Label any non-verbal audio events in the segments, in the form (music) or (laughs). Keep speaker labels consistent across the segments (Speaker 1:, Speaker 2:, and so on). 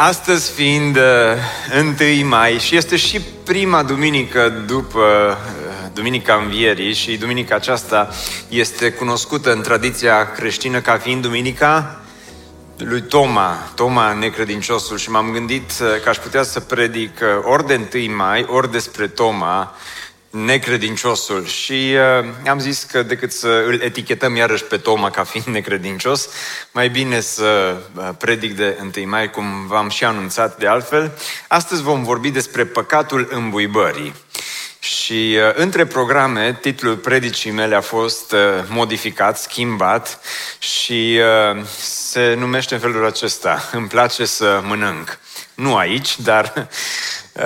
Speaker 1: Astăzi fiind uh, 1 mai și este și prima duminică după uh, Duminica Învierii și duminica aceasta este cunoscută în tradiția creștină ca fiind Duminica lui Toma, Toma necredinciosul. Și m-am gândit uh, că aș putea să predic uh, ori de 1 mai, ori despre Toma, necredinciosul. Și uh, am zis că decât să îl etichetăm iarăși pe Toma ca fiind (laughs) necredincios, mai bine să uh, predic de 1 mai, cum v-am și anunțat de altfel. Astăzi vom vorbi despre păcatul îmbuibării. Și uh, între programe, titlul predicii mele a fost uh, modificat, schimbat și uh, se numește în felul acesta, îmi place să mănânc. Nu aici, dar (laughs) Uh,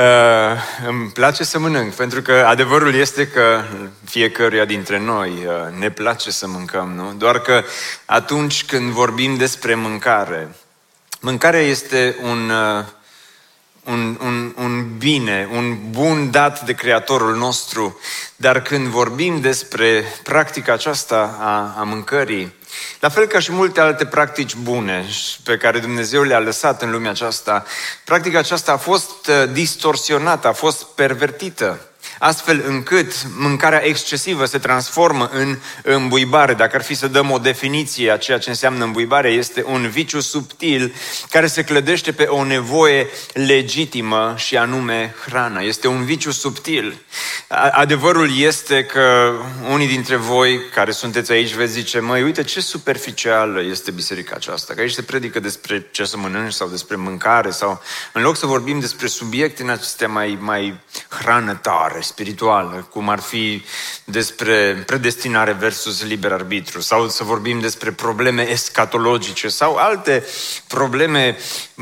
Speaker 1: îmi place să mănânc, pentru că adevărul este că fiecăruia dintre noi uh, ne place să mâncăm, nu? Doar că atunci când vorbim despre mâncare, mâncarea este un, uh, un, un, un bine, un bun dat de Creatorul nostru, dar când vorbim despre practica aceasta a, a mâncării, la fel ca și multe alte practici bune pe care Dumnezeu le-a lăsat în lumea aceasta, practica aceasta a fost uh, distorsionată, a fost pervertită astfel încât mâncarea excesivă se transformă în îmbuibare. Dacă ar fi să dăm o definiție a ceea ce înseamnă îmbuibare, este un viciu subtil care se clădește pe o nevoie legitimă și anume hrana. Este un viciu subtil. Adevărul este că unii dintre voi care sunteți aici veți zice, măi, uite ce superficială este biserica aceasta, că aici se predică despre ce să mănânci sau despre mâncare sau în loc să vorbim despre subiecte în acestea mai, mai hranătare, spirituală, cum ar fi despre predestinare versus liber arbitru, sau să vorbim despre probleme escatologice sau alte probleme,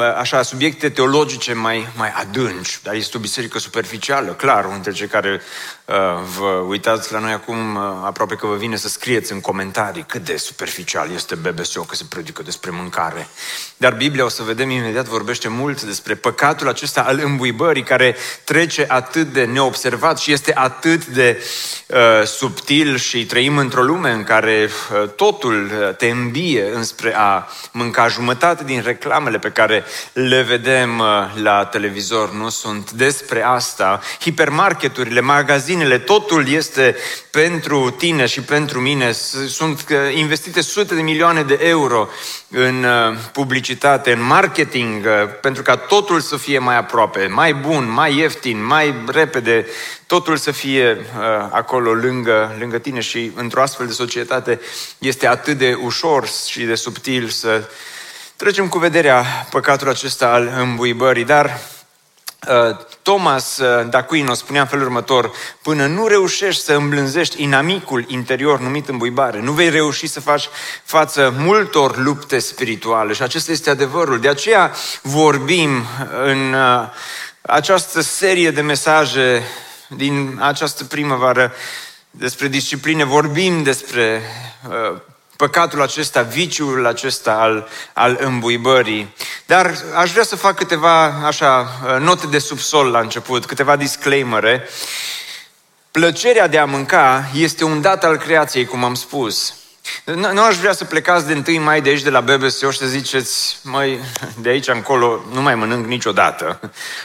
Speaker 1: așa, subiecte teologice mai, mai adânci. Dar este o biserică superficială, clar, între cei care uh, vă uitați la noi acum, uh, aproape că vă vine să scrieți în comentarii cât de superficial este BBSO că se predică despre mâncare. Dar Biblia, o să vedem imediat, vorbește mult despre păcatul acesta al îmbuibării care trece atât de neobservat și este atât de uh, subtil și trăim într-o lume în care uh, totul uh, te îmbie înspre a mânca jumătate din reclamele pe care le vedem uh, la televizor, nu sunt despre asta. Hipermarketurile, magazinele, totul este pentru tine și pentru mine. Sunt uh, investite sute de milioane de euro în uh, publicitate, în marketing, uh, pentru ca totul să fie mai aproape, mai bun, mai ieftin, mai repede, totul să fie uh, acolo lângă, lângă tine și într-o astfel de societate este atât de ușor și de subtil să trecem cu vederea păcatul acesta al îmbuibării, dar uh, Thomas uh, d'Aquino spunea în felul următor, până nu reușești să îmblânzești inamicul interior numit îmbuibare, nu vei reuși să faci față multor lupte spirituale și acesta este adevărul. De aceea vorbim în uh, această serie de mesaje din această primăvară despre discipline, vorbim despre uh, păcatul acesta, viciul acesta al, al îmbuibării. Dar aș vrea să fac câteva așa uh, note de subsol la început, câteva disclaimere. Plăcerea de a mânca este un dat al creației, cum am spus. Nu aș vrea să plecați de întâi mai de aici, de la BBSO și să ziceți, măi, de aici încolo nu mai mănânc niciodată.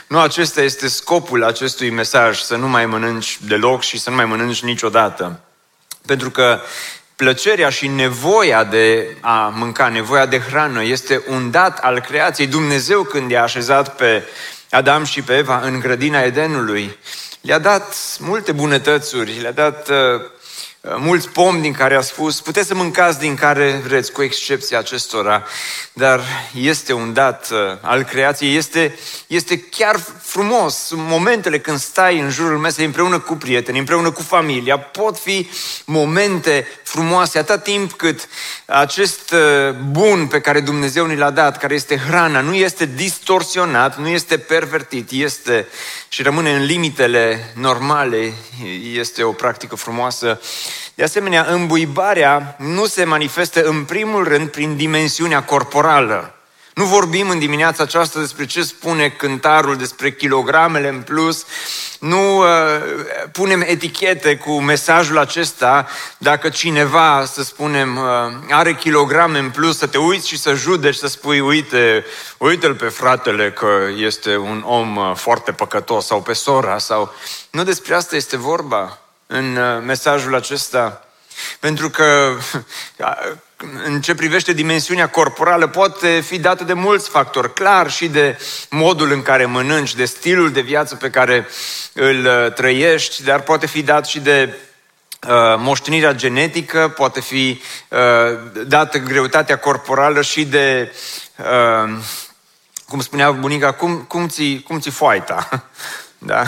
Speaker 1: Nu acesta este scopul acestui mesaj, să nu mai mănânci deloc și să nu mai mănânci niciodată. Pentru că plăcerea și nevoia de a mânca, nevoia de hrană, este un dat al creației. Dumnezeu când i-a așezat pe Adam și pe Eva în grădina Edenului, le-a dat multe bunătățuri, le-a dat uh, mulți pomi din care a spus, puteți să mâncați din care vreți, cu excepția acestora, dar este un dat uh, al creației, este, este chiar frumos. Momentele când stai în jurul mesei împreună cu prieteni, împreună cu familia, pot fi momente frumoase atât timp cât acest uh, bun pe care Dumnezeu ni l-a dat, care este hrana, nu este distorsionat, nu este pervertit, este și rămâne în limitele normale, este o practică frumoasă. De asemenea, îmbuibarea nu se manifestă în primul rând prin dimensiunea corporală. Nu vorbim în dimineața aceasta despre ce spune cântarul, despre kilogramele în plus. Nu uh, punem etichete cu mesajul acesta dacă cineva, să spunem, uh, are kilograme în plus, să te uiți și să judeci, să spui, uite, uite-l pe fratele că este un om uh, foarte păcătos sau pe sora sau... Nu despre asta este vorba în uh, mesajul acesta. Pentru că (laughs) în ce privește dimensiunea corporală poate fi dată de mulți factori, clar și de modul în care mănânci, de stilul de viață pe care îl uh, trăiești, dar poate fi dat și de uh, moștenirea genetică, poate fi uh, dată greutatea corporală și de, uh, cum spunea bunica, cum, cum, ți, cum ți foaita. (laughs) da?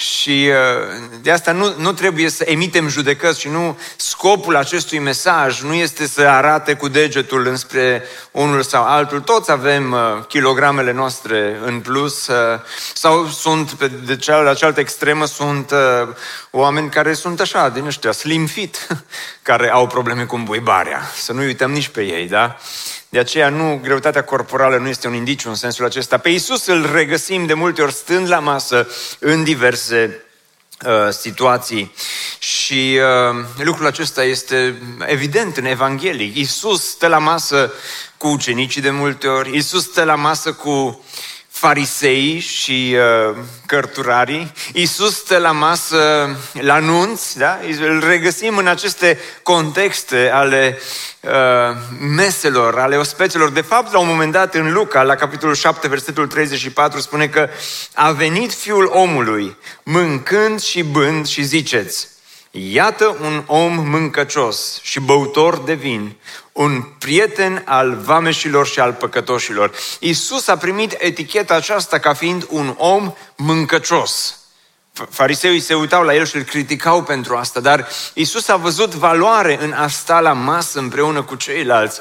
Speaker 1: Și uh, de asta nu, nu trebuie să emitem judecăți și nu scopul acestui mesaj nu este să arate cu degetul înspre unul sau altul. Toți avem uh, kilogramele noastre în plus uh, sau sunt pe de cealaltă, cealaltă extremă sunt oameni care sunt așa, din ăștia, slim fit, (laughs) care au probleme cu îmbuibarea. Să nu uităm nici pe ei, da? De aceea nu, greutatea corporală nu este un indiciu în sensul acesta. Pe Iisus îl regăsim de multe ori stând la masă în diverse uh, situații. Și uh, lucrul acesta este evident în Evanghelie. Iisus stă la masă cu ucenicii de multe ori, Iisus stă la masă cu farisei și uh, cărturarii. Iisus stă la masă la nunți, da? îl regăsim în aceste contexte ale uh, meselor, ale ospeților. De fapt, la un moment dat în Luca, la capitolul 7, versetul 34, spune că a venit Fiul omului, mâncând și bând și ziceți, Iată un om mâncăcios și băutor de vin, un prieten al vameșilor și al păcătoșilor. Isus a primit eticheta aceasta ca fiind un om mâncăcios. Fariseii se uitau la el și îl criticau pentru asta, dar Isus a văzut valoare în a sta la masă împreună cu ceilalți,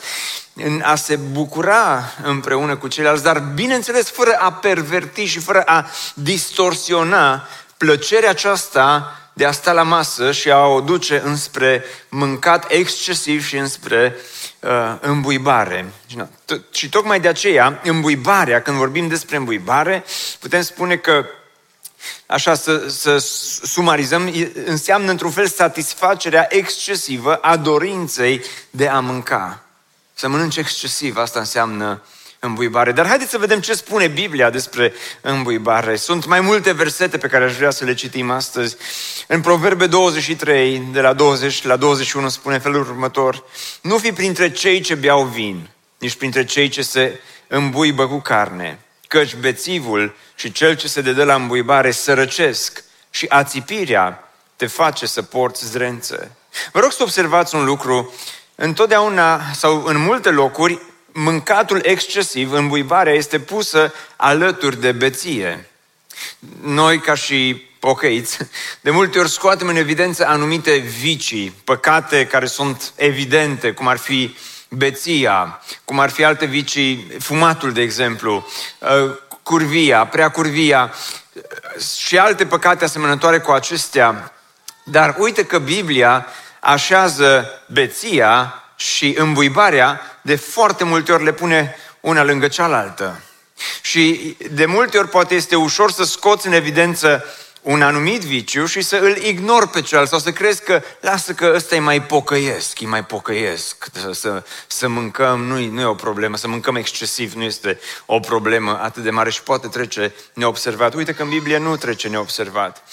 Speaker 1: în a se bucura împreună cu ceilalți, dar bineînțeles fără a perverti și fără a distorsiona plăcerea aceasta de a sta la masă și a o duce înspre mâncat excesiv și înspre uh, îmbuibare. Și tocmai de aceea, îmbuibarea, când vorbim despre îmbuibare, putem spune că așa să, să sumarizăm, înseamnă într-un fel satisfacerea excesivă a dorinței de a mânca. Să mănânci excesiv, asta înseamnă îmbuibare. Dar haideți să vedem ce spune Biblia despre îmbuibare. Sunt mai multe versete pe care aș vrea să le citim astăzi. În Proverbe 23, de la 20 la 21, spune felul următor. Nu fi printre cei ce beau vin, nici printre cei ce se îmbuibă cu carne, căci bețivul și cel ce se dedă la îmbuibare sărăcesc și ațipirea te face să porți zdrență. Vă rog să observați un lucru. Întotdeauna sau în multe locuri mâncatul excesiv, îmbuibarea, este pusă alături de beție. Noi, ca și pocăiți, de multe ori scoatem în evidență anumite vicii, păcate care sunt evidente, cum ar fi beția, cum ar fi alte vicii, fumatul, de exemplu, uh, curvia, prea curvia uh, și alte păcate asemănătoare cu acestea. Dar uite că Biblia așează beția și îmbuibarea de foarte multe ori le pune una lângă cealaltă. Și de multe ori poate este ușor să scoți în evidență un anumit viciu și să îl ignori pe celălalt sau să crezi că lasă că ăsta e mai pocăiesc, e mai pocăiesc, să, să, să mâncăm, nu nu e o problemă, să mâncăm excesiv nu este o problemă atât de mare și poate trece neobservat. Uite că în Biblie nu trece neobservat.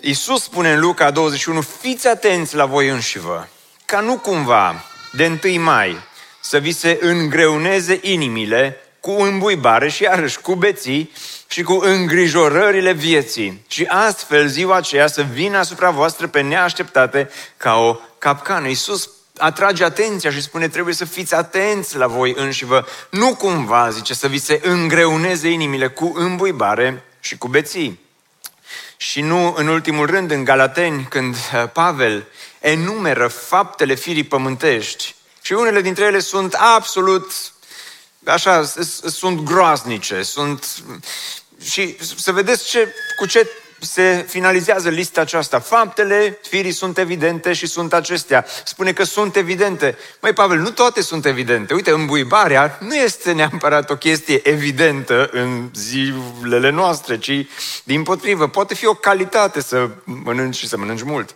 Speaker 1: Iisus spune în Luca 21, fiți atenți la voi înșivă, ca nu cumva de 1 mai să vi se îngreuneze inimile cu cu îmbuibare și iarăși cu beții și cu îngrijorările vieții. Și astfel ziua aceea să vină asupra voastră pe neașteptate ca o capcană. Iisus atrage atenția și spune trebuie să fiți atenți la voi înșivă, nu cumva, zice, să vi se îngreuneze inimile cu îmbuibare și cu beții. Și nu în ultimul rând în Galateni, când uh, Pavel enumeră faptele firii pământești și unele dintre ele sunt absolut, așa, sunt groaznice, sunt... Și să vedeți ce, cu ce se finalizează lista aceasta. Faptele firii sunt evidente și sunt acestea. Spune că sunt evidente. Măi, Pavel, nu toate sunt evidente. Uite, îmbuibarea nu este neapărat o chestie evidentă în zilele noastre, ci din potrivă. Poate fi o calitate să mănânci și să mănânci mult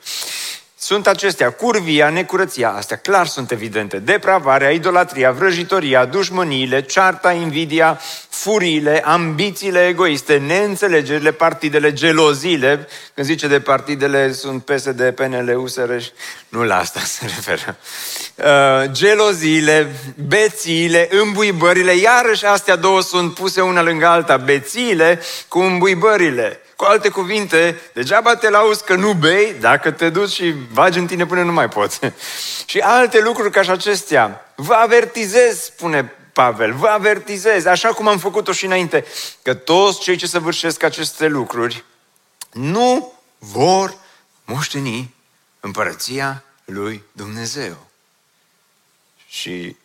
Speaker 1: sunt acestea, curvia, necurăția, astea clar sunt evidente, depravarea, idolatria, vrăjitoria, dușmăniile, cearta, invidia, furiile, ambițiile egoiste, neînțelegerile, partidele, gelozile, când zice de partidele sunt PSD, PNL, USR, nu la asta (laughs) se referă, uh, geloziile, bețiile, îmbuibările, iarăși astea două sunt puse una lângă alta, bețiile cu îmbuibările. Cu alte cuvinte, degeaba te lauzi că nu bei dacă te duci și bagi în tine până nu mai poți. (laughs) și alte lucruri ca și acestea. Vă avertizez, spune Pavel, vă avertizez, așa cum am făcut-o și înainte, că toți cei ce săvârșesc aceste lucruri nu vor moșteni împărăția lui Dumnezeu. Și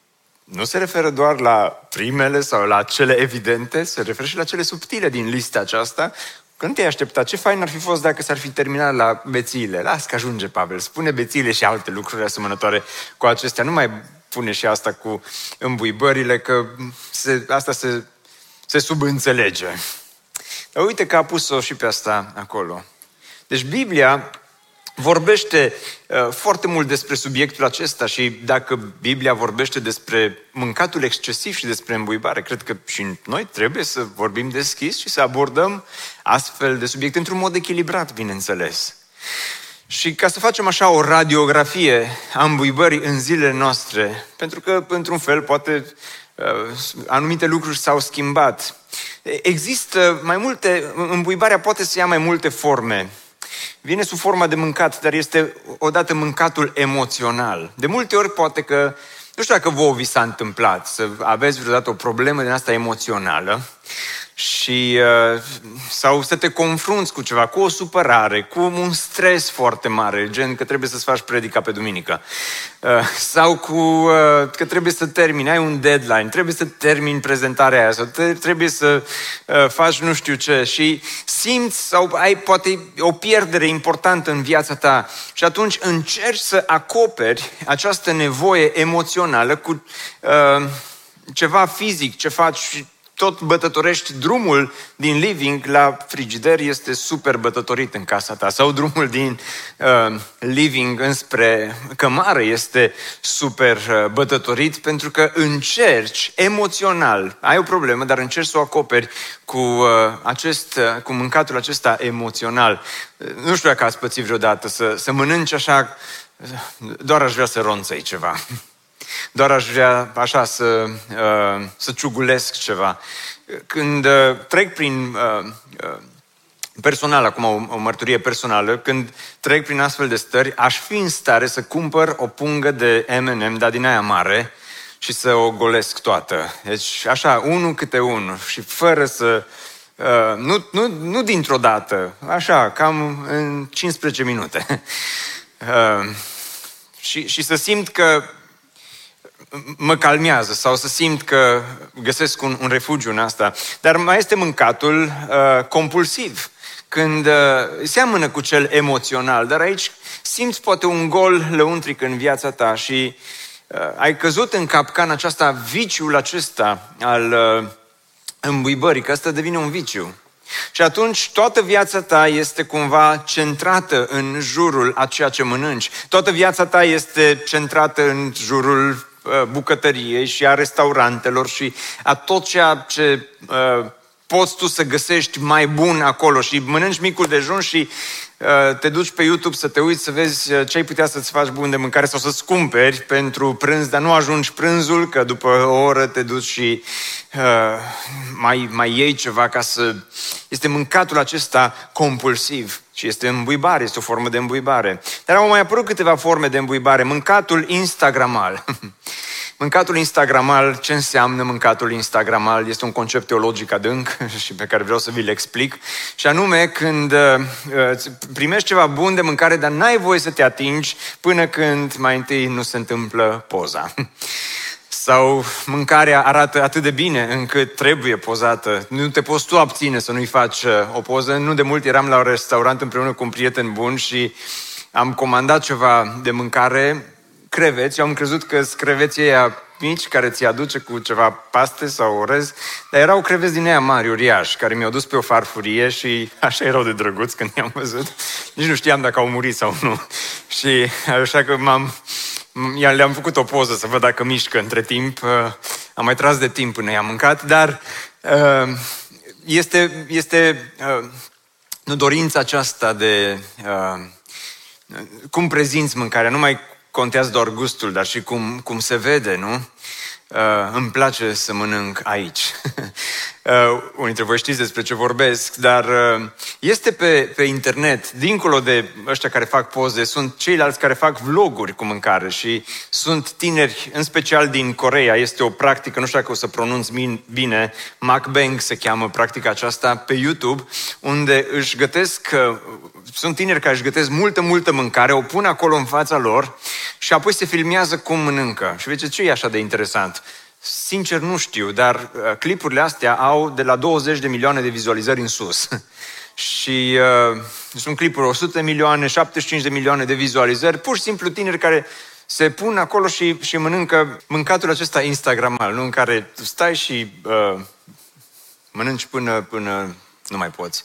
Speaker 1: nu se referă doar la primele sau la cele evidente, se referă și la cele subtile din lista aceasta, când te-ai aștepta, ce fain ar fi fost dacă s-ar fi terminat la bețiile. Las că ajunge, Pavel. Spune bețiile și alte lucruri asemănătoare cu acestea. Nu mai pune și asta cu îmbuibările, că se, asta se, se subînțelege. Dar uite că a pus-o și pe asta acolo. Deci Biblia vorbește uh, foarte mult despre subiectul acesta și dacă Biblia vorbește despre mâncatul excesiv și despre îmbuibare, cred că și noi trebuie să vorbim deschis și să abordăm astfel de subiecte într-un mod echilibrat, bineînțeles. Și ca să facem așa o radiografie a îmbuibării în zilele noastre, pentru că, într-un fel, poate uh, anumite lucruri s-au schimbat. Există mai multe, îmbuibarea poate să ia mai multe forme. Vine sub forma de mâncat, dar este odată mâncatul emoțional. De multe ori poate că, nu știu dacă vouă vi s-a întâmplat să aveți vreodată o problemă din asta emoțională și uh, sau să te confrunți cu ceva, cu o supărare, cu un stres foarte mare, gen că trebuie să-ți faci predica pe duminică, uh, sau cu uh, că trebuie să termini, ai un deadline, trebuie să termini prezentarea aia, sau te, trebuie să uh, faci nu știu ce. Și simți sau ai poate o pierdere importantă în viața ta. Și atunci încerci să acoperi această nevoie emoțională cu uh, ceva fizic, ce faci tot bătătorești drumul din living la frigider este super bătătorit în casa ta sau drumul din uh, living înspre cămară este super uh, bătătorit pentru că încerci emoțional, ai o problemă, dar încerci să o acoperi cu, uh, acest, uh, cu mâncatul acesta emoțional. Uh, nu știu dacă ați pățit vreodată să, să mănânci așa, uh, doar aș vrea să ronțăi ceva. (laughs) Doar aș vrea așa să, uh, să ciugulesc ceva. Când uh, trec prin uh, personal, acum o, o mărturie personală, când trec prin astfel de stări, aș fi în stare să cumpăr o pungă de M&M, dar din aia mare, și să o golesc toată. Deci, așa, unul câte unul și fără să... Uh, nu, nu, nu dintr-o dată, așa, cam în 15 minute. (laughs) Uh, și, și să simt că mă calmează sau să simt că găsesc un, un refugiu în asta. Dar mai este mâncatul uh, compulsiv, când uh, seamănă cu cel emoțional, dar aici simți poate un gol lăuntric în viața ta și uh, ai căzut în capcana aceasta, viciul acesta al uh, îmbuibării, că asta devine un viciu. Și atunci toată viața ta este cumva centrată în jurul a ceea ce mănânci. Toată viața ta este centrată în jurul Uh, bucătăriei și a restaurantelor și a tot ceea ce uh, poți tu să găsești mai bun acolo. Și mănânci micul dejun și uh, te duci pe YouTube să te uiți să vezi uh, ce ai putea să-ți faci bun de mâncare sau să-ți cumperi pentru prânz, dar nu ajungi prânzul, că după o oră te duci și uh, mai, mai iei ceva ca să... Este mâncatul acesta compulsiv și este îmbuibare, este o formă de îmbuibare. Dar au mai apărut câteva forme de îmbuibare. Mâncatul instagramal. (laughs) Mâncatul instagramal, ce înseamnă mâncatul instagramal? Este un concept teologic adânc (laughs) și pe care vreau să vi-l explic. Și anume când uh, primești ceva bun de mâncare, dar n-ai voie să te atingi până când mai întâi nu se întâmplă poza. (laughs) Sau mâncarea arată atât de bine încât trebuie pozată. Nu te poți tu abține să nu-i faci uh, o poză. Nu de mult eram la un restaurant împreună cu un prieten bun și am comandat ceva de mâncare creveți. Eu am crezut că sunt creveții aia mici care ți aduce cu ceva paste sau orez, dar erau creveți din aia mari, uriași, care mi-au dus pe o farfurie și (laughs) așa erau de drăguți când i-am văzut. Nici nu știam dacă au murit sau nu. (laughs) Și așa că m-am, le-am făcut o poză să văd dacă mișcă între timp. Uh, am mai tras de timp până i-am mâncat, dar uh, este, este uh, nu dorința aceasta de cum prezinți mâncarea, nu mai contează doar gustul, dar și cum, cum se vede, nu? Uh, îmi place să mănânc aici. (laughs) uh, unii dintre voi știți despre ce vorbesc, dar uh, este pe, pe internet, dincolo de ăștia care fac poze, sunt ceilalți care fac vloguri cu mâncare și sunt tineri, în special din Coreea. Este o practică, nu știu dacă o să pronunț bine, mukbang se cheamă practica aceasta, pe YouTube, unde își gătesc, uh, sunt tineri care își gătesc multă, multă mâncare, o pun acolo în fața lor și apoi se filmează cum mănâncă. Și vedeți ce e așa de interesant? Sincer nu știu, dar uh, clipurile astea au de la 20 de milioane de vizualizări în sus. (laughs) și uh, sunt clipuri 100 de milioane, 75 de milioane de vizualizări, pur și simplu tineri care se pun acolo și, și mănâncă mâncatul acesta instagramal, nu? în care stai și uh, mănânci până, până nu mai poți.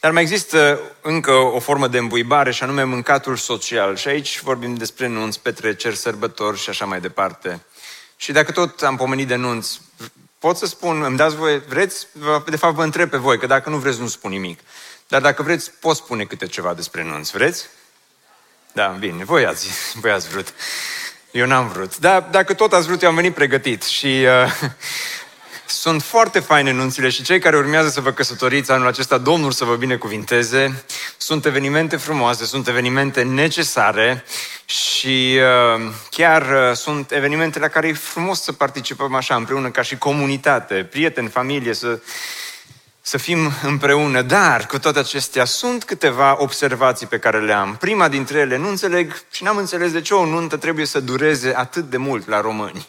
Speaker 1: Dar mai există încă o formă de îmbuibare și anume mâncatul social. Și aici vorbim despre nunți, petreceri, sărbători și așa mai departe. Și dacă tot am pomenit de nunți, pot să spun, îmi dați voie, vreți? De fapt vă întreb pe voi, că dacă nu vreți nu spun nimic. Dar dacă vreți, pot spune câte ceva despre nunți. Vreți? Da, bine, voi ați, (laughs) voi ați vrut. Eu n-am vrut. Dar dacă tot ați vrut, eu am venit pregătit. Și uh, sunt foarte faine nunțile și cei care urmează să vă căsătoriți anul acesta, Domnul să vă binecuvinteze. Sunt evenimente frumoase, sunt evenimente necesare și uh, chiar uh, sunt evenimente la care e frumos să participăm așa împreună ca și comunitate, prieteni, familie, să, să fim împreună. Dar cu toate acestea sunt câteva observații pe care le am. Prima dintre ele, nu înțeleg și n-am înțeles de ce o nuntă trebuie să dureze atât de mult la români.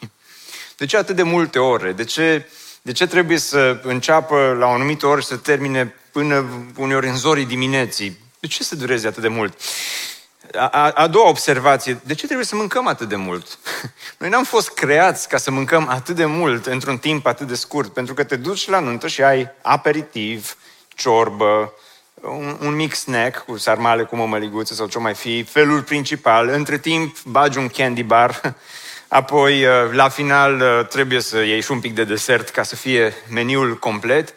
Speaker 1: De ce atât de multe ore? De ce de ce trebuie să înceapă la o anumită oră și să termine până uneori în zorii dimineții? De ce să dureze atât de mult? A, a doua observație, de ce trebuie să mâncăm atât de mult? (laughs) Noi n-am fost creați ca să mâncăm atât de mult într-un timp atât de scurt, pentru că te duci la nuntă și ai aperitiv, ciorbă, un, un mic snack cu sarmale, cu mămăliguță sau ce mai fi, felul principal. Între timp bagi un candy bar (laughs) Apoi, uh, la final, uh, trebuie să ieși și un pic de desert ca să fie meniul complet.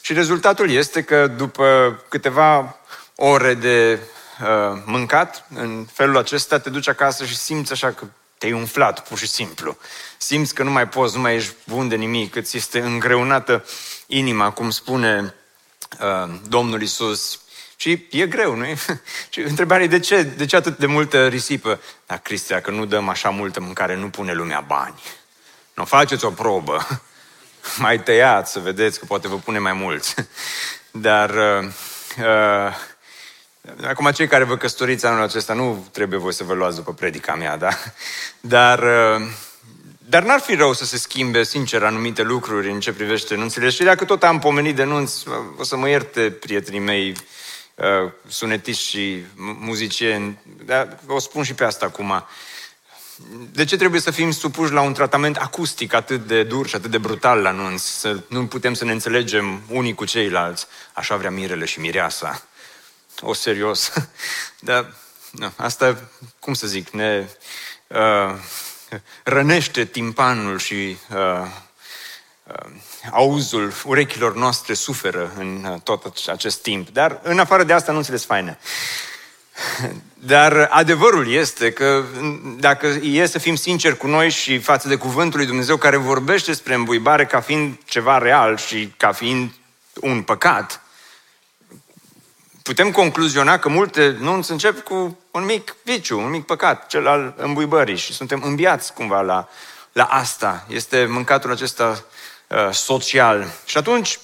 Speaker 1: Și rezultatul este că după câteva ore de uh, mâncat, în felul acesta te duci acasă și simți așa că te-ai umflat, pur și simplu. Simți că nu mai poți, nu mai ești bun de nimic, că ți este îngreunată inima, cum spune uh, Domnul Isus și e greu, nu (laughs) Și întrebarea e de ce, de ce atât de multă risipă? Dar, Cristia, că nu dăm așa multă mâncare, nu pune lumea bani. Nu faceți o probă. (laughs) Mai tăiați să vedeți că poate vă pune mai mulți. (laughs) Dar, uh, uh, acum cei care vă căsătoriți anul acesta, nu trebuie voi să vă luați după predica mea, da? Dar, uh, dar n-ar fi rău să se schimbe, sincer, anumite lucruri în ce privește nunțile. Și dacă tot am pomenit de nunți, o să mă ierte prietenii mei Uh, sunetiști și muzicieni, dar o spun și pe asta acum. De ce trebuie să fim supuși la un tratament acustic atât de dur și atât de brutal la nunț? Să nu putem să ne înțelegem unii cu ceilalți. Așa vrea mirele și mireasa. O, serios. (laughs) Dar nu, asta, cum să zic, ne uh, (laughs) rănește timpanul și uh, uh, auzul urechilor noastre suferă în uh, tot acest timp. Dar în afară de asta nu înțeles faine. Dar adevărul este că dacă e să fim sinceri cu noi și față de cuvântul lui Dumnezeu care vorbește despre îmbuibare ca fiind ceva real și ca fiind un păcat, putem concluziona că multe nu încep cu un mic viciu, un mic păcat, cel al îmbuibării și suntem înviați cumva la, la asta. Este mâncatul acesta uh, social. Și atunci,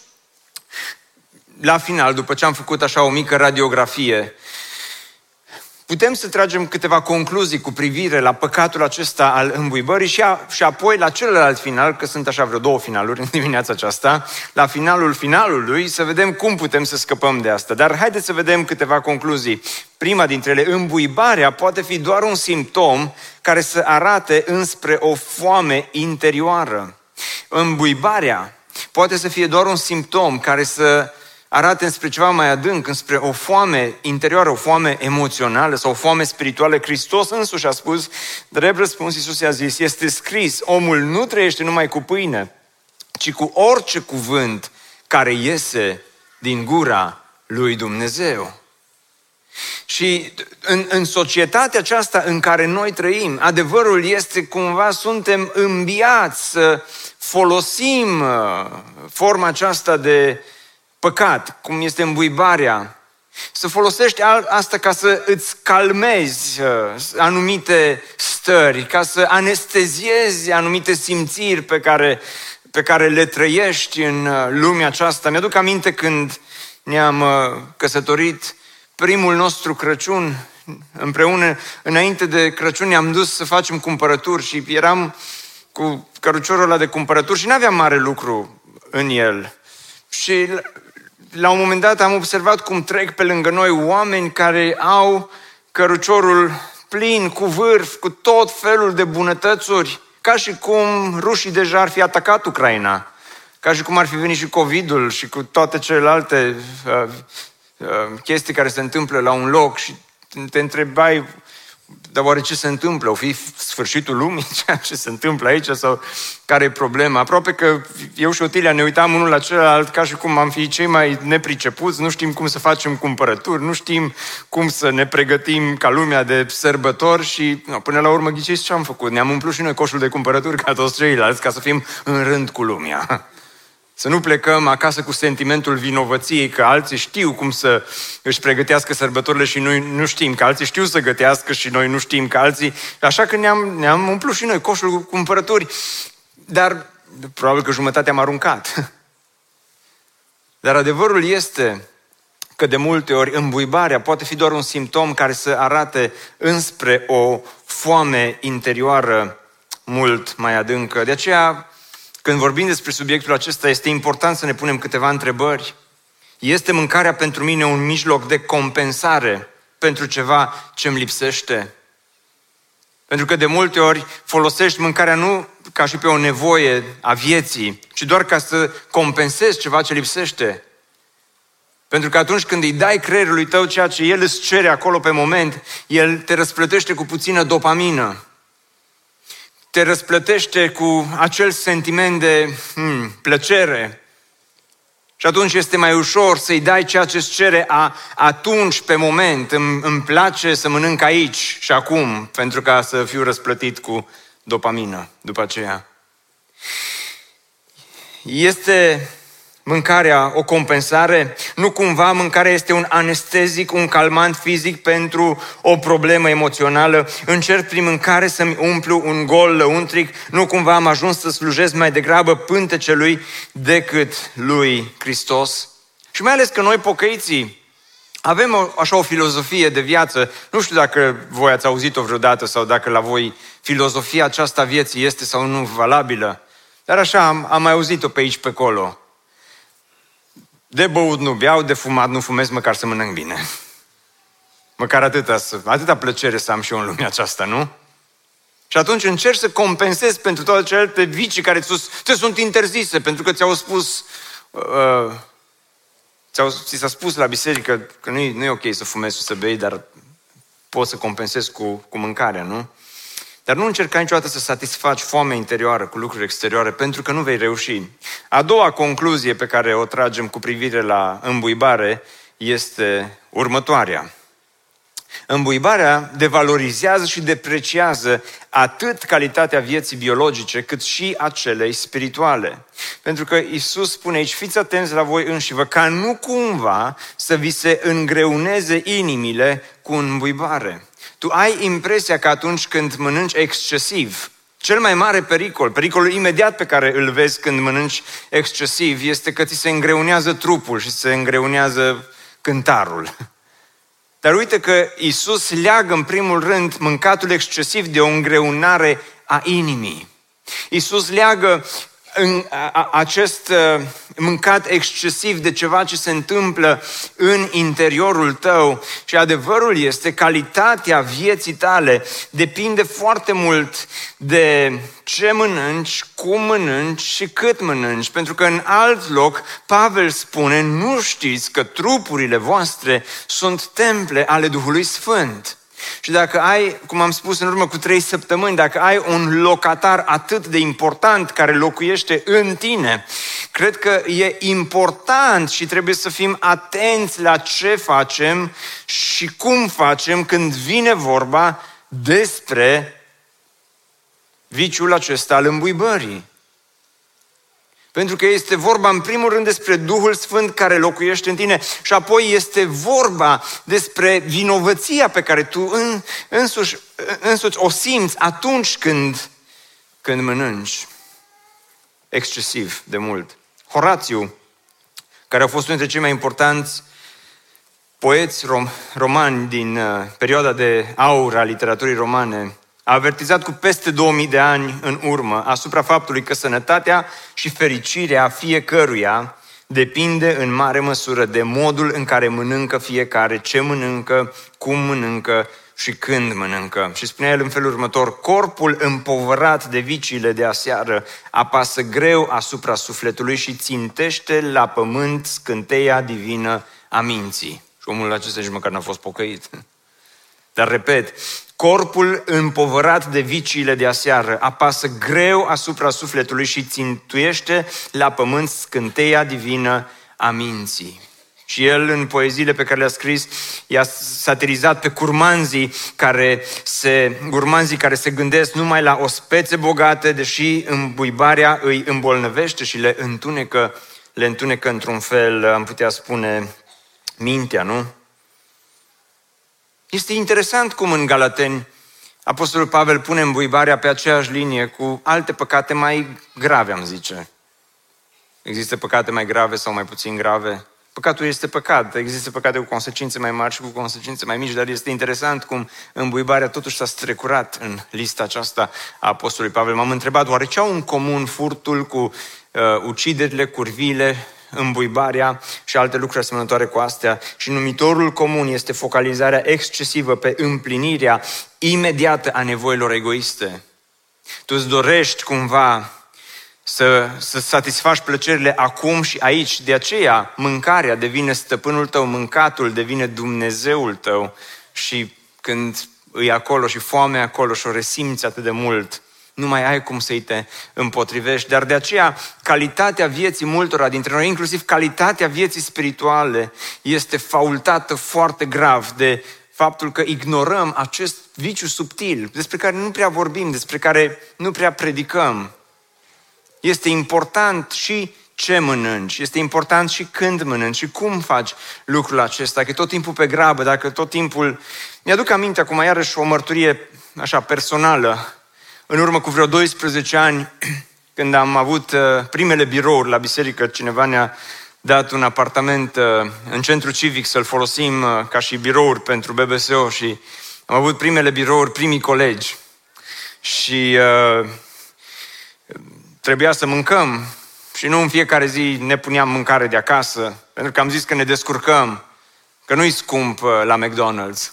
Speaker 1: la final, după ce am făcut așa o mică radiografie, putem să tragem câteva concluzii cu privire la păcatul acesta al îmbuibării și, a, și apoi la celălalt final, că sunt așa vreo două finaluri (laughs) în dimineața aceasta, la finalul finalului, să vedem cum putem să scăpăm de asta. Dar haideți să vedem câteva concluzii. Prima dintre ele, îmbuibarea poate fi doar un simptom care să arate înspre o foame interioară. Îmbuibarea poate să fie doar un simptom care să arate înspre ceva mai adânc, înspre o foame interioară, o foame emoțională sau o foame spirituală. Hristos însuși a spus, drept răspuns Iisus i-a zis, este scris, omul nu trăiește numai cu pâine, ci cu orice cuvânt care iese din gura lui Dumnezeu. Și în, în societatea aceasta în care noi trăim, adevărul este cumva suntem îmbiați să folosim uh, forma aceasta de păcat, cum este îmbuibarea, să folosești asta ca să îți calmezi uh, anumite stări, ca să anesteziezi anumite simțiri pe care, pe care le trăiești în uh, lumea aceasta. Mi-aduc aminte când ne-am uh, căsătorit primul nostru Crăciun împreună, înainte de Crăciun ne-am dus să facem cumpărături și eram cu căruciorul ăla de cumpărături și nu aveam mare lucru în el. Și la un moment dat am observat cum trec pe lângă noi oameni care au căruciorul plin, cu vârf, cu tot felul de bunătățuri, ca și cum rușii deja ar fi atacat Ucraina, ca și cum ar fi venit și COVID-ul și cu toate celelalte uh, uh, chestii care se întâmplă la un loc și te întrebai dar oare ce se întâmplă? O fi sfârșitul lumii? (laughs) Ceea ce se întâmplă aici? Sau care e problema? Aproape că eu și Otilia ne uitam unul la celălalt ca și cum am fi cei mai nepricepuți, nu știm cum să facem cumpărături, nu știm cum să ne pregătim ca lumea de sărbători și no, până la urmă ghiciți ce am făcut? Ne-am umplut și noi coșul de cumpărături ca toți ceilalți ca să fim în rând cu lumea. (laughs) Să nu plecăm acasă cu sentimentul vinovăției că alții știu cum să își pregătească sărbătorile și noi nu știm, că alții știu să gătească și noi nu știm, că alții... Așa că ne-am, ne-am umplut și noi coșul cu cumpărături, dar probabil că jumătate am aruncat. (laughs) Dar adevărul este că de multe ori îmbuibarea poate fi doar un simptom care să arate înspre o foame interioară mult mai adâncă. De aceea când vorbim despre subiectul acesta, este important să ne punem câteva întrebări. Este mâncarea pentru mine un mijloc de compensare pentru ceva ce îmi lipsește? Pentru că de multe ori folosești mâncarea nu ca și pe o nevoie a vieții, ci doar ca să compensezi ceva ce lipsește. Pentru că atunci când îi dai creierului tău ceea ce el îți cere acolo pe moment, el te răsplătește cu puțină dopamină te răsplătește cu acel sentiment de hmm, plăcere. Și atunci este mai ușor să-i dai ceea ce îți cere a, atunci, pe moment. Îmi, îmi place să mănânc aici și acum, pentru ca să fiu răsplătit cu dopamină după aceea. Este mâncarea o compensare? Nu cumva mâncarea este un anestezic, un calmant fizic pentru o problemă emoțională? Încerc prin mâncare să-mi umplu un gol lăuntric? Nu cumva am ajuns să slujesc mai degrabă pântecelui decât lui Hristos? Și mai ales că noi pocăiții avem o, așa o filozofie de viață, nu știu dacă voi ați auzit-o vreodată sau dacă la voi filozofia aceasta vieții este sau nu valabilă, dar așa am, am mai auzit-o pe aici, pe acolo. De băut nu beau, de fumat nu fumez, măcar să mănânc bine. Măcar atâta, atâta plăcere să am și eu în lumea aceasta, nu? Și atunci încerci să compensezi pentru toate celelalte vicii care ți sunt interzise, pentru că ți-au spus, uh, ți-au, ți s-a spus la biserică că nu e, nu e ok să fumezi și să bei, dar poți să compensezi cu, cu mâncarea, nu? Dar nu încerca niciodată să satisfaci foamea interioară cu lucruri exterioare, pentru că nu vei reuși. A doua concluzie pe care o tragem cu privire la îmbuibare este următoarea. Îmbuibarea devalorizează și depreciază atât calitatea vieții biologice, cât și a celei spirituale. Pentru că Isus spune aici, fiți atenți la voi înșivă, ca nu cumva să vi se îngreuneze inimile cu îmbuibare. Tu ai impresia că atunci când mănânci excesiv, cel mai mare pericol, pericolul imediat pe care îl vezi când mănânci excesiv, este că ți se îngreunează trupul și se îngreunează cântarul. Dar uite că Isus leagă în primul rând mâncatul excesiv de o îngreunare a inimii. Isus leagă în a, acest uh, mâncat excesiv de ceva ce se întâmplă în interiorul tău și adevărul este calitatea vieții tale depinde foarte mult de ce mănânci, cum mănânci și cât mănânci. Pentru că în alt loc Pavel spune, nu știți că trupurile voastre sunt temple ale Duhului Sfânt. Și dacă ai, cum am spus în urmă cu trei săptămâni, dacă ai un locatar atât de important care locuiește în tine, cred că e important și trebuie să fim atenți la ce facem și cum facem când vine vorba despre viciul acesta al îmbuibării. Pentru că este vorba în primul rând despre Duhul Sfânt care locuiește în tine și apoi este vorba despre vinovăția pe care tu în, însuși, însuți o simți atunci când, când mănânci excesiv de mult. Horațiu, care a fost unul dintre cei mai importanți poeți rom, romani din uh, perioada de aur a literaturii romane, a avertizat cu peste 2000 de ani în urmă asupra faptului că sănătatea și fericirea fiecăruia depinde în mare măsură de modul în care mănâncă fiecare, ce mănâncă, cum mănâncă și când mănâncă. Și spunea el în felul următor, corpul împovărat de viciile de aseară apasă greu asupra sufletului și țintește la pământ scânteia divină a minții. Și omul acesta nici măcar n-a fost pocăit. (laughs) Dar repet, Corpul împovărat de viciile de aseară apasă greu asupra sufletului și țintuiește la pământ scânteia divină a minții. Și el, în poeziile pe care le-a scris, i-a satirizat pe curmanzii care se, curmanzii care se gândesc numai la ospețe bogate, deși îmbuibarea îi îmbolnăvește și le întunecă, le întunecă într-un fel, am putea spune, mintea, nu? Este interesant cum în Galateni Apostolul Pavel pune îmbuibarea pe aceeași linie cu alte păcate mai grave, am zice. Există păcate mai grave sau mai puțin grave? Păcatul este păcat. Există păcate cu consecințe mai mari și cu consecințe mai mici, dar este interesant cum îmbuibarea totuși s-a strecurat în lista aceasta a Apostolului Pavel. M-am întrebat, oare ce au în comun furtul cu uh, uciderile, curvile îmbuibarea și alte lucruri asemănătoare cu astea. Și numitorul comun este focalizarea excesivă pe împlinirea imediată a nevoilor egoiste. Tu îți dorești cumva să, să satisfaci plăcerile acum și aici. De aceea, mâncarea devine stăpânul tău, mâncatul devine Dumnezeul tău și când îi acolo și foamea acolo și o resimți atât de mult, nu mai ai cum să-i te împotrivești. Dar de aceea, calitatea vieții multora dintre noi, inclusiv calitatea vieții spirituale, este faultată foarte grav de faptul că ignorăm acest viciu subtil, despre care nu prea vorbim, despre care nu prea predicăm. Este important și ce mănânci, este important și când mănânci și cum faci lucrul acesta, că tot timpul pe grabă, dacă tot timpul... Mi-aduc aminte acum iarăși o mărturie așa personală în urmă cu vreo 12 ani, (clears throat) când am avut uh, primele birouri la biserică, cineva ne-a dat un apartament uh, în centru civic să-l folosim uh, ca și birouri pentru BBSO și am avut primele birouri, primii colegi. Și uh, trebuia să mâncăm și nu în fiecare zi ne puneam mâncare de acasă, pentru că am zis că ne descurcăm, că nu-i scump la McDonald's.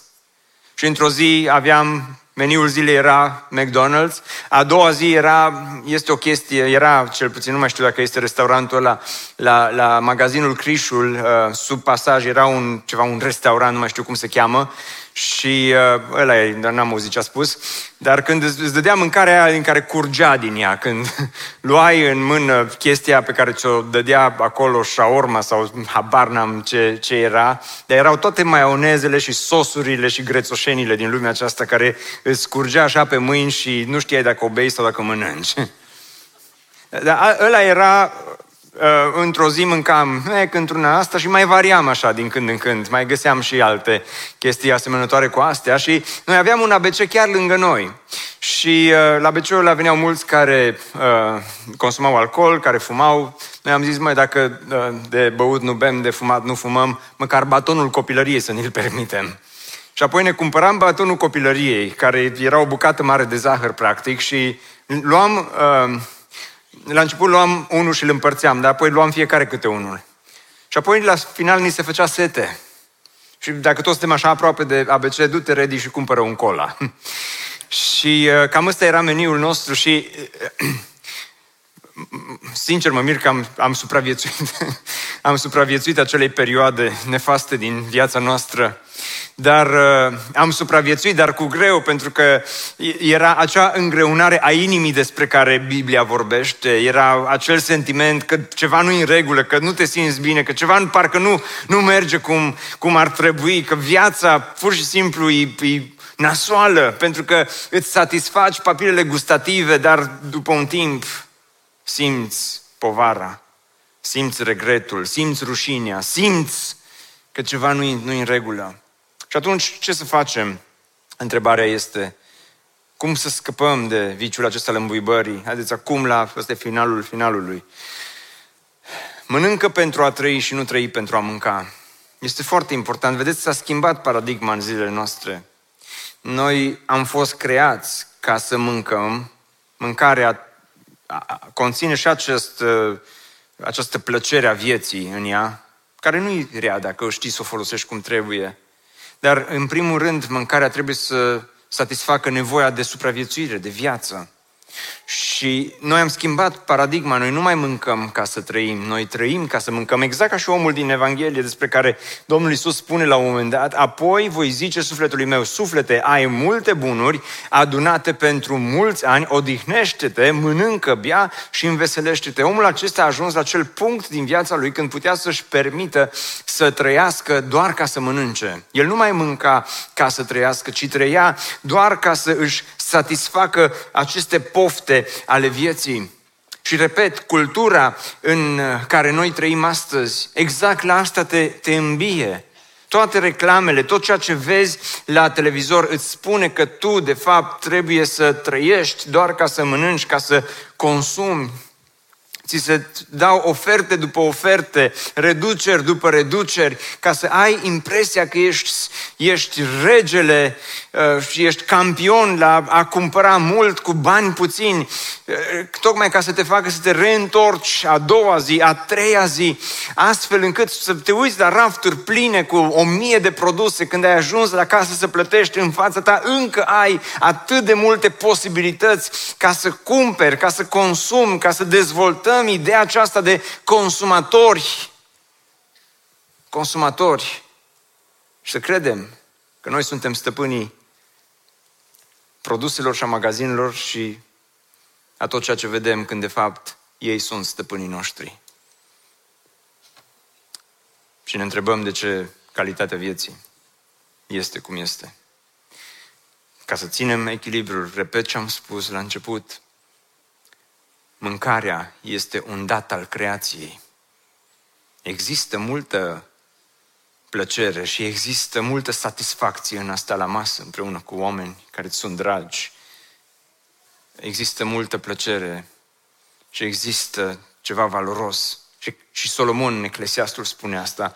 Speaker 1: Și într-o zi aveam Meniul zilei era McDonald's. A doua zi era, este o chestie, era, cel puțin nu mai știu dacă este restaurantul ăla, la, la magazinul Crișul, uh, sub pasaj, era un, ceva, un restaurant, nu mai știu cum se cheamă,
Speaker 2: și uh, ăla e, dar n-am auzit ce a spus, dar când îți dădea mâncarea aia din care curgea din ea, când (laughs) luai în mână chestia pe care ți-o dădea acolo șaorma sau habar n-am ce, ce era, dar erau toate maionezele și sosurile și grețoșenile din lumea aceasta care îți curgea așa pe mâini și nu știai dacă o bei sau dacă mănânci. (laughs) Dar ăla era uh, într-o zi mâncam ec, într-una asta și mai variam așa din când în când. Mai găseam și alte chestii asemănătoare cu astea și noi aveam un ABC chiar lângă noi. Și uh, la ABC-ul ăla veneau mulți care uh, consumau alcool, care fumau. Noi am zis, mai dacă uh, de băut nu bem, de fumat nu fumăm, măcar batonul copilăriei să ne-l (laughs) permitem. Și apoi ne cumpăram batonul copilăriei, care era o bucată mare de zahăr, practic, și luam... Uh, la început luam unul și îl împărțeam, dar apoi luam fiecare câte unul. Și apoi la final ni se făcea sete. Și dacă toți suntem așa aproape de ABC, du-te ready și cumpără un cola. (laughs) și uh, cam ăsta era meniul nostru și uh, sincer mă mir că am, am supraviețuit. (laughs) am supraviețuit acelei perioade nefaste din viața noastră dar uh, am supraviețuit, dar cu greu, pentru că era acea îngreunare a inimii despre care Biblia vorbește, era acel sentiment că ceva nu e în regulă, că nu te simți bine, că ceva parcă nu, nu merge cum, cum ar trebui, că viața pur și simplu e, e nasoală, pentru că îți satisfaci papilele gustative, dar după un timp simți povara, simți regretul, simți rușinea, simți că ceva nu e, nu e în regulă. Și atunci, ce să facem? Întrebarea este, cum să scăpăm de viciul acesta al îmbuibării? Haideți acum la, ăsta e finalul finalului. Mănâncă pentru a trăi și nu trăi pentru a mânca. Este foarte important. Vedeți, s-a schimbat paradigma în zilele noastre. Noi am fost creați ca să mâncăm. Mâncarea conține și acest, această plăcere a vieții în ea, care nu e rea dacă o știi să o folosești cum trebuie. Dar, în primul rând, mâncarea trebuie să satisfacă nevoia de supraviețuire, de viață. Și noi am schimbat paradigma, noi nu mai mâncăm ca să trăim, noi trăim ca să mâncăm, exact ca și omul din Evanghelie despre care Domnul Isus spune la un moment dat, apoi voi zice sufletului meu, suflete, ai multe bunuri adunate pentru mulți ani, odihnește-te, mănâncă, bea și înveselește-te. Omul acesta a ajuns la acel punct din viața lui când putea să-și permită să trăiască doar ca să mănânce. El nu mai mânca ca să trăiască, ci trăia doar ca să își satisfacă aceste pofte ale vieții. Și repet, cultura în care noi trăim astăzi, exact la asta te, te îmbie. Toate reclamele, tot ceea ce vezi la televizor îți spune că tu, de fapt, trebuie să trăiești doar ca să mănânci, ca să consumi ți se dau oferte după oferte, reduceri după reduceri, ca să ai impresia că ești, ești regele uh, și ești campion la a cumpăra mult cu bani puțini, uh, tocmai ca să te facă să te reîntorci a doua zi, a treia zi, astfel încât să te uiți la rafturi pline cu o mie de produse, când ai ajuns la casă să plătești în fața ta, încă ai atât de multe posibilități ca să cumperi, ca să consumi, ca să dezvoltăm lăsăm ideea aceasta de consumatori, consumatori. Și să credem că noi suntem stăpânii produselor și a magazinelor și a tot ceea ce vedem când de fapt ei sunt stăpânii noștri. Și ne întrebăm de ce calitatea vieții este cum este. Ca să ținem echilibrul, repet ce am spus la început, Mâncarea este un dat al creației. Există multă plăcere și există multă satisfacție în asta la masă împreună cu oameni care îți sunt dragi. Există multă plăcere și există ceva valoros. Și, și Solomon, în Eclesiastul, spune asta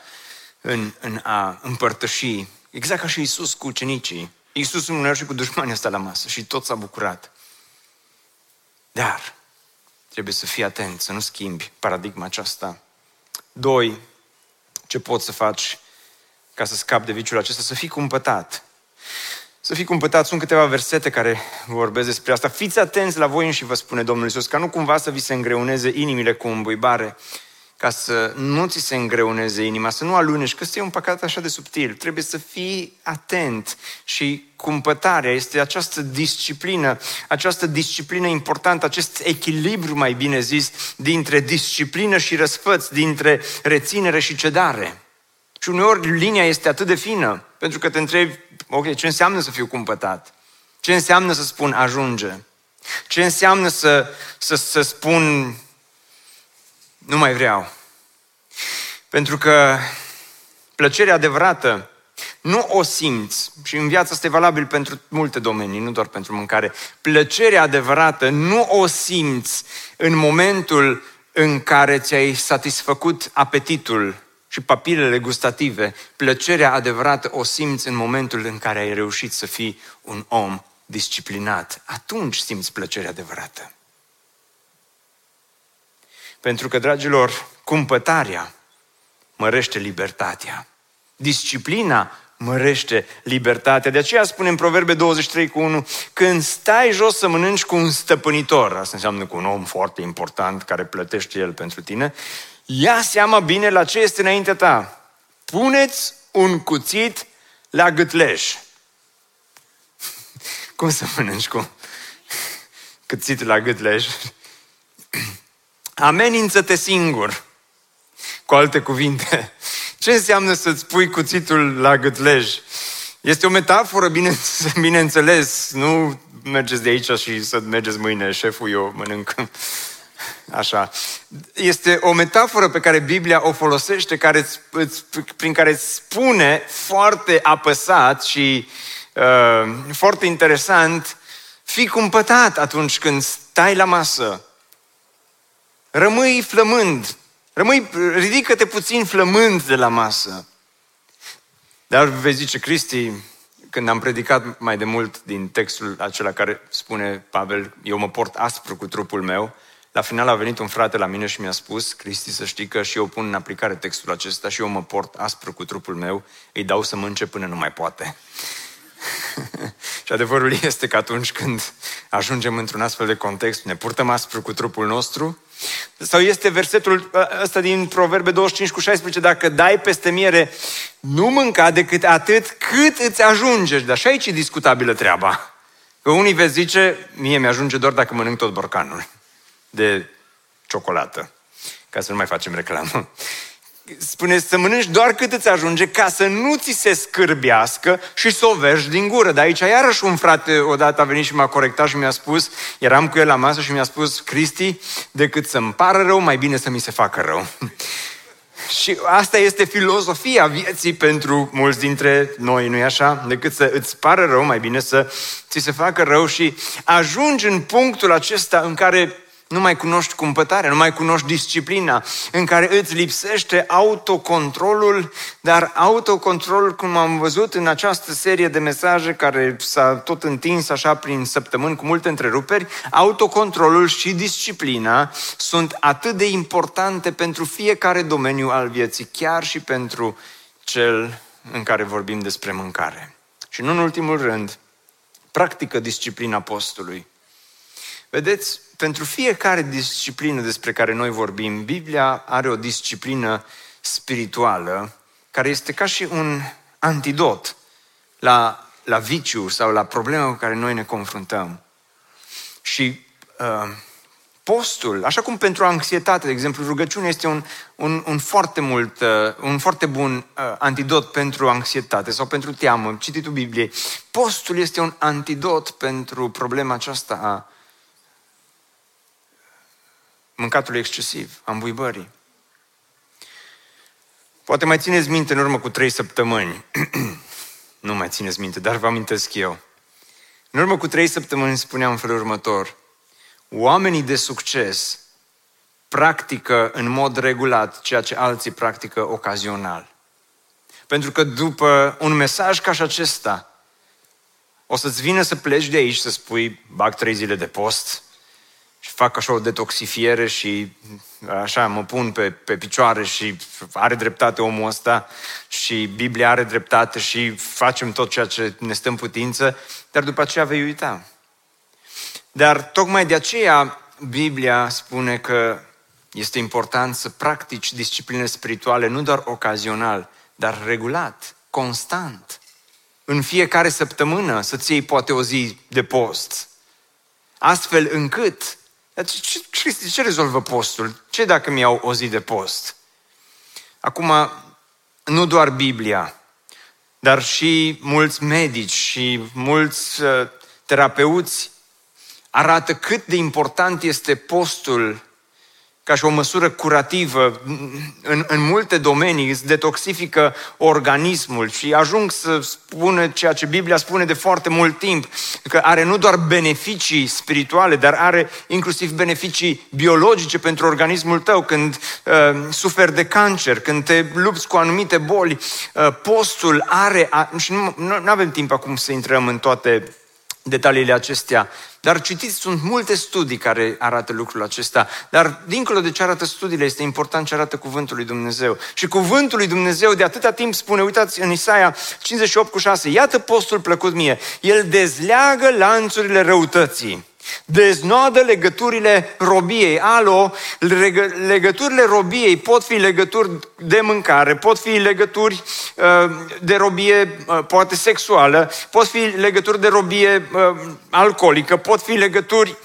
Speaker 2: în, în a împărtăși, exact ca și Isus cu ucenicii. Iisus uneori și cu dușmanii asta la masă și tot s-a bucurat. Dar Trebuie să fii atent, să nu schimbi paradigma aceasta. Doi, ce poți să faci ca să scapi de viciul acesta? Să fii cumpătat. Să fii cumpătat. Sunt câteva versete care vorbesc despre asta. Fiți atenți la voi și vă spune Domnul Iisus, ca nu cumva să vi se îngreuneze inimile cu îmbuibare, ca să nu ți se îngreuneze inima, să nu alunești, că este un păcat așa de subtil. Trebuie să fii atent și cumpătarea este această disciplină, această disciplină importantă, acest echilibru, mai bine zis, dintre disciplină și răsfăț, dintre reținere și cedare. Și uneori linia este atât de fină, pentru că te întrebi, ok, ce înseamnă să fiu cumpătat? Ce înseamnă să spun ajunge? Ce înseamnă să, să, să spun nu mai vreau? Pentru că plăcerea adevărată nu o simți și în viața asta e valabil pentru multe domenii, nu doar pentru mâncare. Plăcerea adevărată nu o simți în momentul în care ți-ai satisfăcut apetitul și papilele gustative. Plăcerea adevărată o simți în momentul în care ai reușit să fii un om disciplinat. Atunci simți plăcerea adevărată. Pentru că, dragilor, cumpătarea mărește libertatea. Disciplina mărește libertatea. De aceea spune în Proverbe 23 cu 1, când stai jos să mănânci cu un stăpânitor, asta înseamnă cu un om foarte important care plătește el pentru tine, ia seama bine la ce este înaintea ta. Puneți un cuțit la gâtleș. (laughs) Cum să mănânci cu cuțitul la gâtleș? (clears throat) Amenință-te singur. Cu alte cuvinte, (laughs) ce înseamnă să-ți pui cuțitul la gâtlej? Este o metaforă, bine, (laughs) bineînțeles. Nu mergeți de aici și să mergeți mâine, șeful, eu mănânc. Așa. Este o metaforă pe care Biblia o folosește, care îți, prin care îți spune foarte apăsat și uh, foarte interesant, fii cumpătat atunci când stai la masă. Rămâi flămând, Rămâi, ridică-te puțin flămând de la masă. Dar vezi zice Cristi, când am predicat mai de mult din textul acela care spune Pavel, eu mă port aspru cu trupul meu, la final a venit un frate la mine și mi-a spus, Cristi, să știi că și eu pun în aplicare textul acesta și eu mă port aspru cu trupul meu, îi dau să mănânce până nu mai poate. (laughs) și adevărul este că atunci când ajungem într-un astfel de context, ne purtăm aspru cu trupul nostru, sau este versetul ăsta din Proverbe 25 cu 16, dacă dai peste miere, nu mânca decât atât cât îți ajunge. Dar și aici e discutabilă treaba. Că unii veți zice, mie mi-ajunge doar dacă mănânc tot borcanul de ciocolată. Ca să nu mai facem reclamă spune să mănânci doar cât îți ajunge ca să nu ți se scârbească și să o vergi din gură. Dar aici iarăși un frate odată a venit și m-a corectat și mi-a spus, eram cu el la masă și mi-a spus, Cristi, decât să-mi pară rău, mai bine să mi se facă rău. (laughs) și asta este filozofia vieții pentru mulți dintre noi, nu-i așa? Decât să îți pară rău, mai bine să ți se facă rău și ajungi în punctul acesta în care nu mai cunoști cumpătarea, nu mai cunoști disciplina, în care îți lipsește autocontrolul, dar autocontrolul, cum am văzut în această serie de mesaje care s-a tot întins așa prin săptămâni cu multe întreruperi, autocontrolul și disciplina sunt atât de importante pentru fiecare domeniu al vieții, chiar și pentru cel în care vorbim despre mâncare. Și nu în ultimul rând, practică disciplina postului. Vedeți, pentru fiecare disciplină despre care noi vorbim, Biblia are o disciplină spirituală care este ca și un antidot la, la viciu sau la problema cu care noi ne confruntăm. Și uh, postul, așa cum pentru anxietate, de exemplu, rugăciunea este un, un, un foarte mult, uh, un foarte bun uh, antidot pentru anxietate sau pentru teamă, cititul Bibliei. Postul este un antidot pentru problema aceasta a mâncatul excesiv, a îmbuibării. Poate mai țineți minte în urmă cu trei săptămâni. (clears throat) nu mai țineți minte, dar vă amintesc eu. În urmă cu trei săptămâni spuneam în felul următor. Oamenii de succes practică în mod regulat ceea ce alții practică ocazional. Pentru că după un mesaj ca și acesta, o să-ți vină să pleci de aici să spui, bag trei zile de post, și fac așa o detoxifiere și așa mă pun pe, pe picioare și are dreptate omul ăsta și Biblia are dreptate și facem tot ceea ce ne stă în putință, dar după aceea vei uita. Dar tocmai de aceea Biblia spune că Este important să practici discipline spirituale nu doar ocazional, dar regulat, constant. În fiecare săptămână să-ți iei poate o zi de post. Astfel încât, ce, ce, ce rezolvă postul? Ce dacă mi iau o zi de post? Acum, nu doar Biblia, dar și mulți medici și mulți uh, terapeuți arată cât de important este postul ca și o măsură curativă în, în multe domenii, îți detoxifică organismul și ajung să spună ceea ce Biblia spune de foarte mult timp, că are nu doar beneficii spirituale, dar are inclusiv beneficii biologice pentru organismul tău. Când uh, suferi de cancer, când te lupți cu anumite boli, uh, postul are, a, și nu, nu avem timp acum să intrăm în toate detaliile acestea, dar citiți, sunt multe studii care arată lucrul acesta, dar dincolo de ce arată studiile, este important ce arată cuvântul lui Dumnezeu. Și cuvântul lui Dumnezeu de atâta timp spune, uitați în Isaia 58 cu 6, iată postul plăcut mie, el dezleagă lanțurile răutății Deznoadă legăturile robiei. Alo, legăturile robiei pot fi legături de mâncare, pot fi legături uh, de robie, uh, poate sexuală, pot fi legături de robie uh, alcoolică, pot fi legături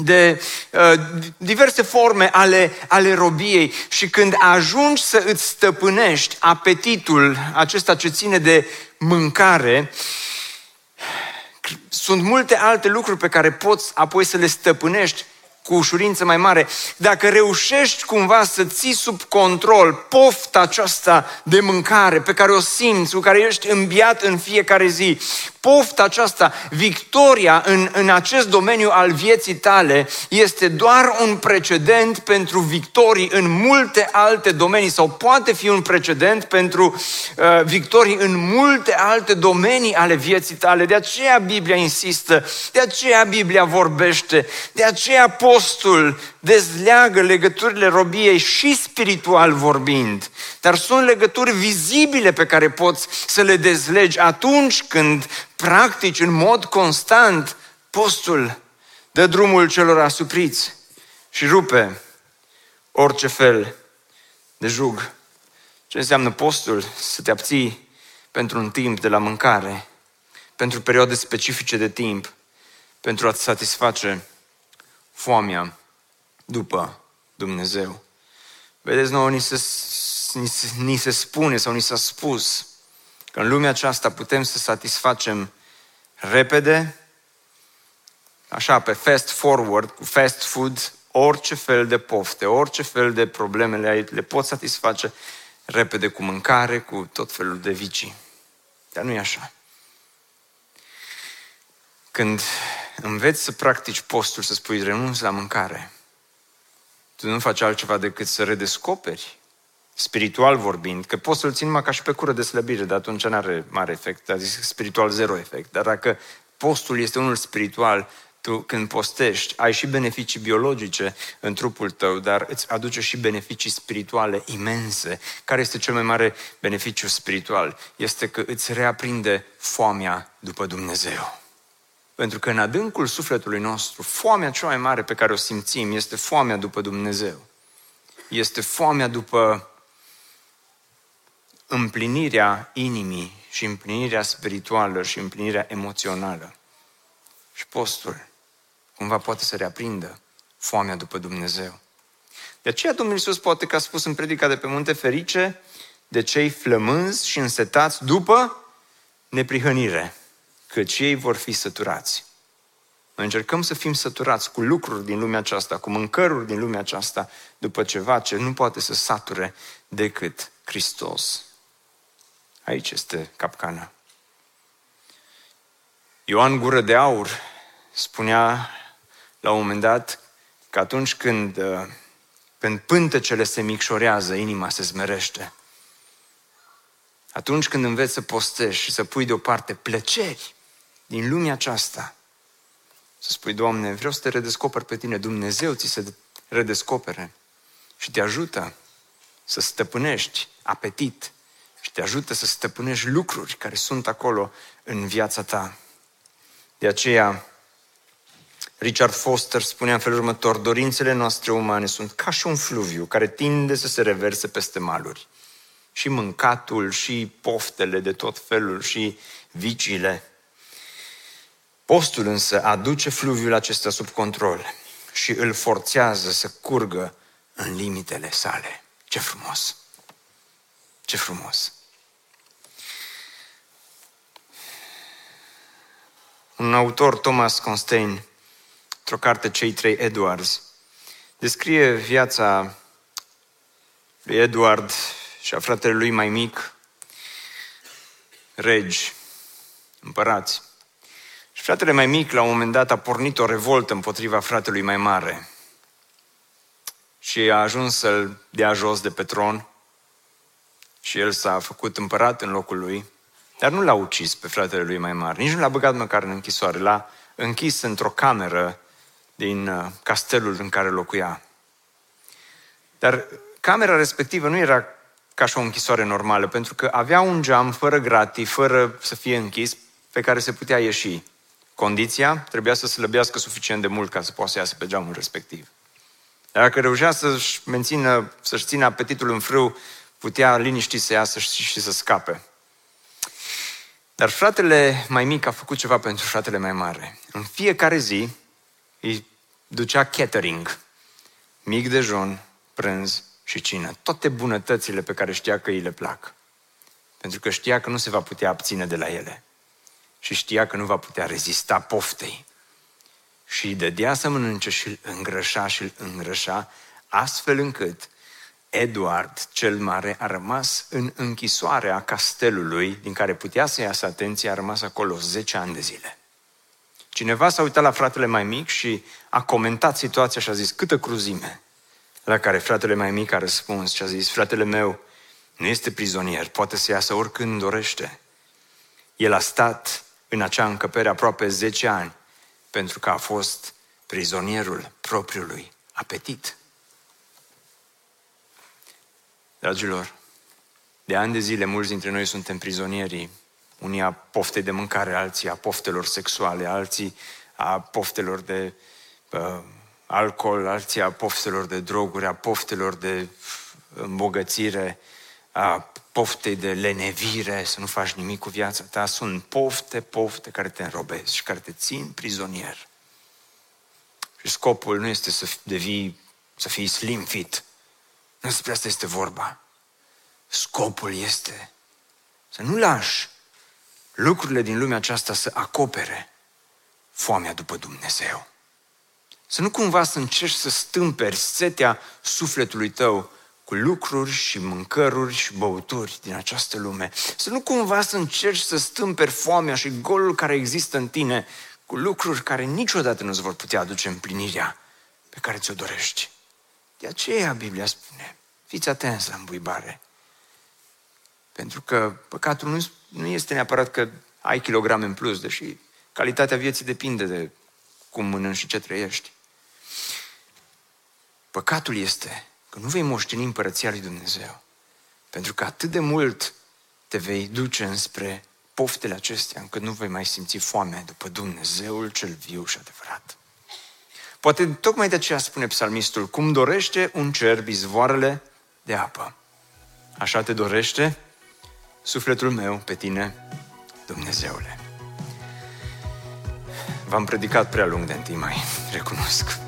Speaker 2: de uh, diverse forme ale, ale robiei și când ajungi să îți stăpânești apetitul acesta ce ține de mâncare, sunt multe alte lucruri pe care poți apoi să le stăpânești cu ușurință mai mare. Dacă reușești cumva să ții sub control pofta aceasta de mâncare pe care o simți, cu care ești îmbiat în fiecare zi, pofta aceasta, victoria în, în acest domeniu al vieții tale este doar un precedent pentru victorii în multe alte domenii sau poate fi un precedent pentru uh, victorii în multe alte domenii ale vieții tale. De aceea Biblia insistă, de aceea Biblia vorbește, de aceea postul dezleagă legăturile robiei și spiritual vorbind. Dar sunt legături vizibile pe care poți să le dezlegi atunci când practici în mod constant postul, dă drumul celor asupriți și rupe orice fel de jug. Ce înseamnă postul? Să te abții pentru un timp de la mâncare, pentru perioade specifice de timp, pentru a-ți satisface foamea după Dumnezeu. Vedeți, nouă ni se, ni, se, ni se spune sau ni s-a spus că în lumea aceasta putem să satisfacem repede, așa, pe fast forward, cu fast food, orice fel de pofte, orice fel de probleme le, le pot satisface repede cu mâncare, cu tot felul de vicii. Dar nu e așa. Când înveți să practici postul, să spui renunți la mâncare, tu nu faci altceva decât să redescoperi, spiritual vorbind, că poți să-l țin numai ca și pe cură de slăbire, dar atunci nu are mare efect, adică spiritual zero efect. Dar dacă postul este unul spiritual, tu când postești, ai și beneficii biologice în trupul tău, dar îți aduce și beneficii spirituale imense. Care este cel mai mare beneficiu spiritual? Este că îți reaprinde foamea după Dumnezeu. Pentru că în adâncul sufletului nostru, foamea cea mai mare pe care o simțim este foamea după Dumnezeu. Este foamea după împlinirea inimii și împlinirea spirituală și împlinirea emoțională. Și postul cumva poate să reaprindă foamea după Dumnezeu. De aceea Domnul Iisus poate că a spus în predica de pe munte ferice de cei flămânzi și însetați după neprihănire căci ei vor fi săturați. Noi încercăm să fim săturați cu lucruri din lumea aceasta, cu mâncăruri din lumea aceasta, după ceva ce nu poate să sature decât Hristos. Aici este capcana. Ioan Gură de Aur spunea la un moment dat că atunci când, uh, când pântecele se micșorează, inima se zmerește. Atunci când înveți să postești și să pui deoparte plăceri din lumea aceasta. Să spui, Doamne, vreau să te redescoper pe tine. Dumnezeu ți se redescopere și te ajută să stăpânești apetit și te ajută să stăpânești lucruri care sunt acolo în viața ta. De aceea, Richard Foster spunea în felul următor, dorințele noastre umane sunt ca și un fluviu care tinde să se reverse peste maluri. Și mâncatul, și poftele de tot felul, și viciile. Postul însă aduce fluviul acesta sub control și îl forțează să curgă în limitele sale. Ce frumos! Ce frumos! Un autor, Thomas Constein, într-o carte Cei trei Edwards, descrie viața lui Edward și a fratele lui mai mic, regi, împărați. Și fratele mai mic, la un moment dat, a pornit o revoltă împotriva fratelui mai mare. Și a ajuns să-l dea jos de pe tron și el s-a făcut împărat în locul lui, dar nu l-a ucis pe fratele lui mai mare, nici nu l-a băgat măcar în închisoare, l-a închis într-o cameră din uh, castelul în care locuia. Dar camera respectivă nu era ca și o închisoare normală, pentru că avea un geam fără gratii, fără să fie închis, pe care se putea ieși. Condiția trebuia să slăbească suficient de mult ca să poată să iasă pe geamul respectiv. Dar dacă reușea să-și mențină, să-și țină apetitul în frâu, putea liniștit să iasă și, și să scape. Dar fratele mai mic a făcut ceva pentru fratele mai mare. În fiecare zi îi ducea catering, mic dejun, prânz și cină. Toate bunătățile pe care știa că îi le plac. Pentru că știa că nu se va putea abține de la ele. Și știa că nu va putea rezista poftei. Și îi dădea să mănânce și îl îngrășa și îl îngrășa, astfel încât Eduard cel Mare a rămas în închisoarea castelului din care putea să iasă atenție, a rămas acolo 10 ani de zile. Cineva s-a uitat la fratele mai mic și a comentat situația și a zis, câtă cruzime. La care fratele mai mic a răspuns și a zis, fratele meu nu este prizonier, poate să iasă oricând dorește. El a stat în acea încăpere aproape 10 ani pentru că a fost prizonierul propriului apetit. Dragilor, de ani de zile mulți dintre noi suntem prizonierii unii a poftei de mâncare, alții a poftelor sexuale, alții a poftelor de uh, alcool, alții a poftelor de droguri, a poftelor de îmbogățire, a poftei de lenevire, să nu faci nimic cu viața ta. Sunt pofte, pofte care te înrobesc și care te țin prizonier. Și scopul nu este să devii, să fii slim fit. Nu despre asta este vorba. Scopul este să nu lași lucrurile din lumea aceasta să acopere foamea după Dumnezeu. Să nu cumva să încerci să stâmperi setea sufletului tău cu lucruri și mâncăruri și băuturi din această lume. Să nu cumva să încerci să stâmperi foamea și golul care există în tine cu lucruri care niciodată nu îți vor putea aduce împlinirea pe care ți-o dorești. De aceea Biblia spune, fiți atenți la îmbuibare. Pentru că păcatul nu, nu este neapărat că ai kilograme în plus, deși calitatea vieții depinde de cum mănânci și ce trăiești. Păcatul este că nu vei moșteni împărăția lui Dumnezeu. Pentru că atât de mult te vei duce înspre poftele acestea, încât nu vei mai simți foamea după Dumnezeul cel viu și adevărat. Poate tocmai de aceea spune psalmistul, cum dorește un cer izvoarele de apă. Așa te dorește sufletul meu pe tine, Dumnezeule. V-am predicat prea lung de întâi mai, recunosc.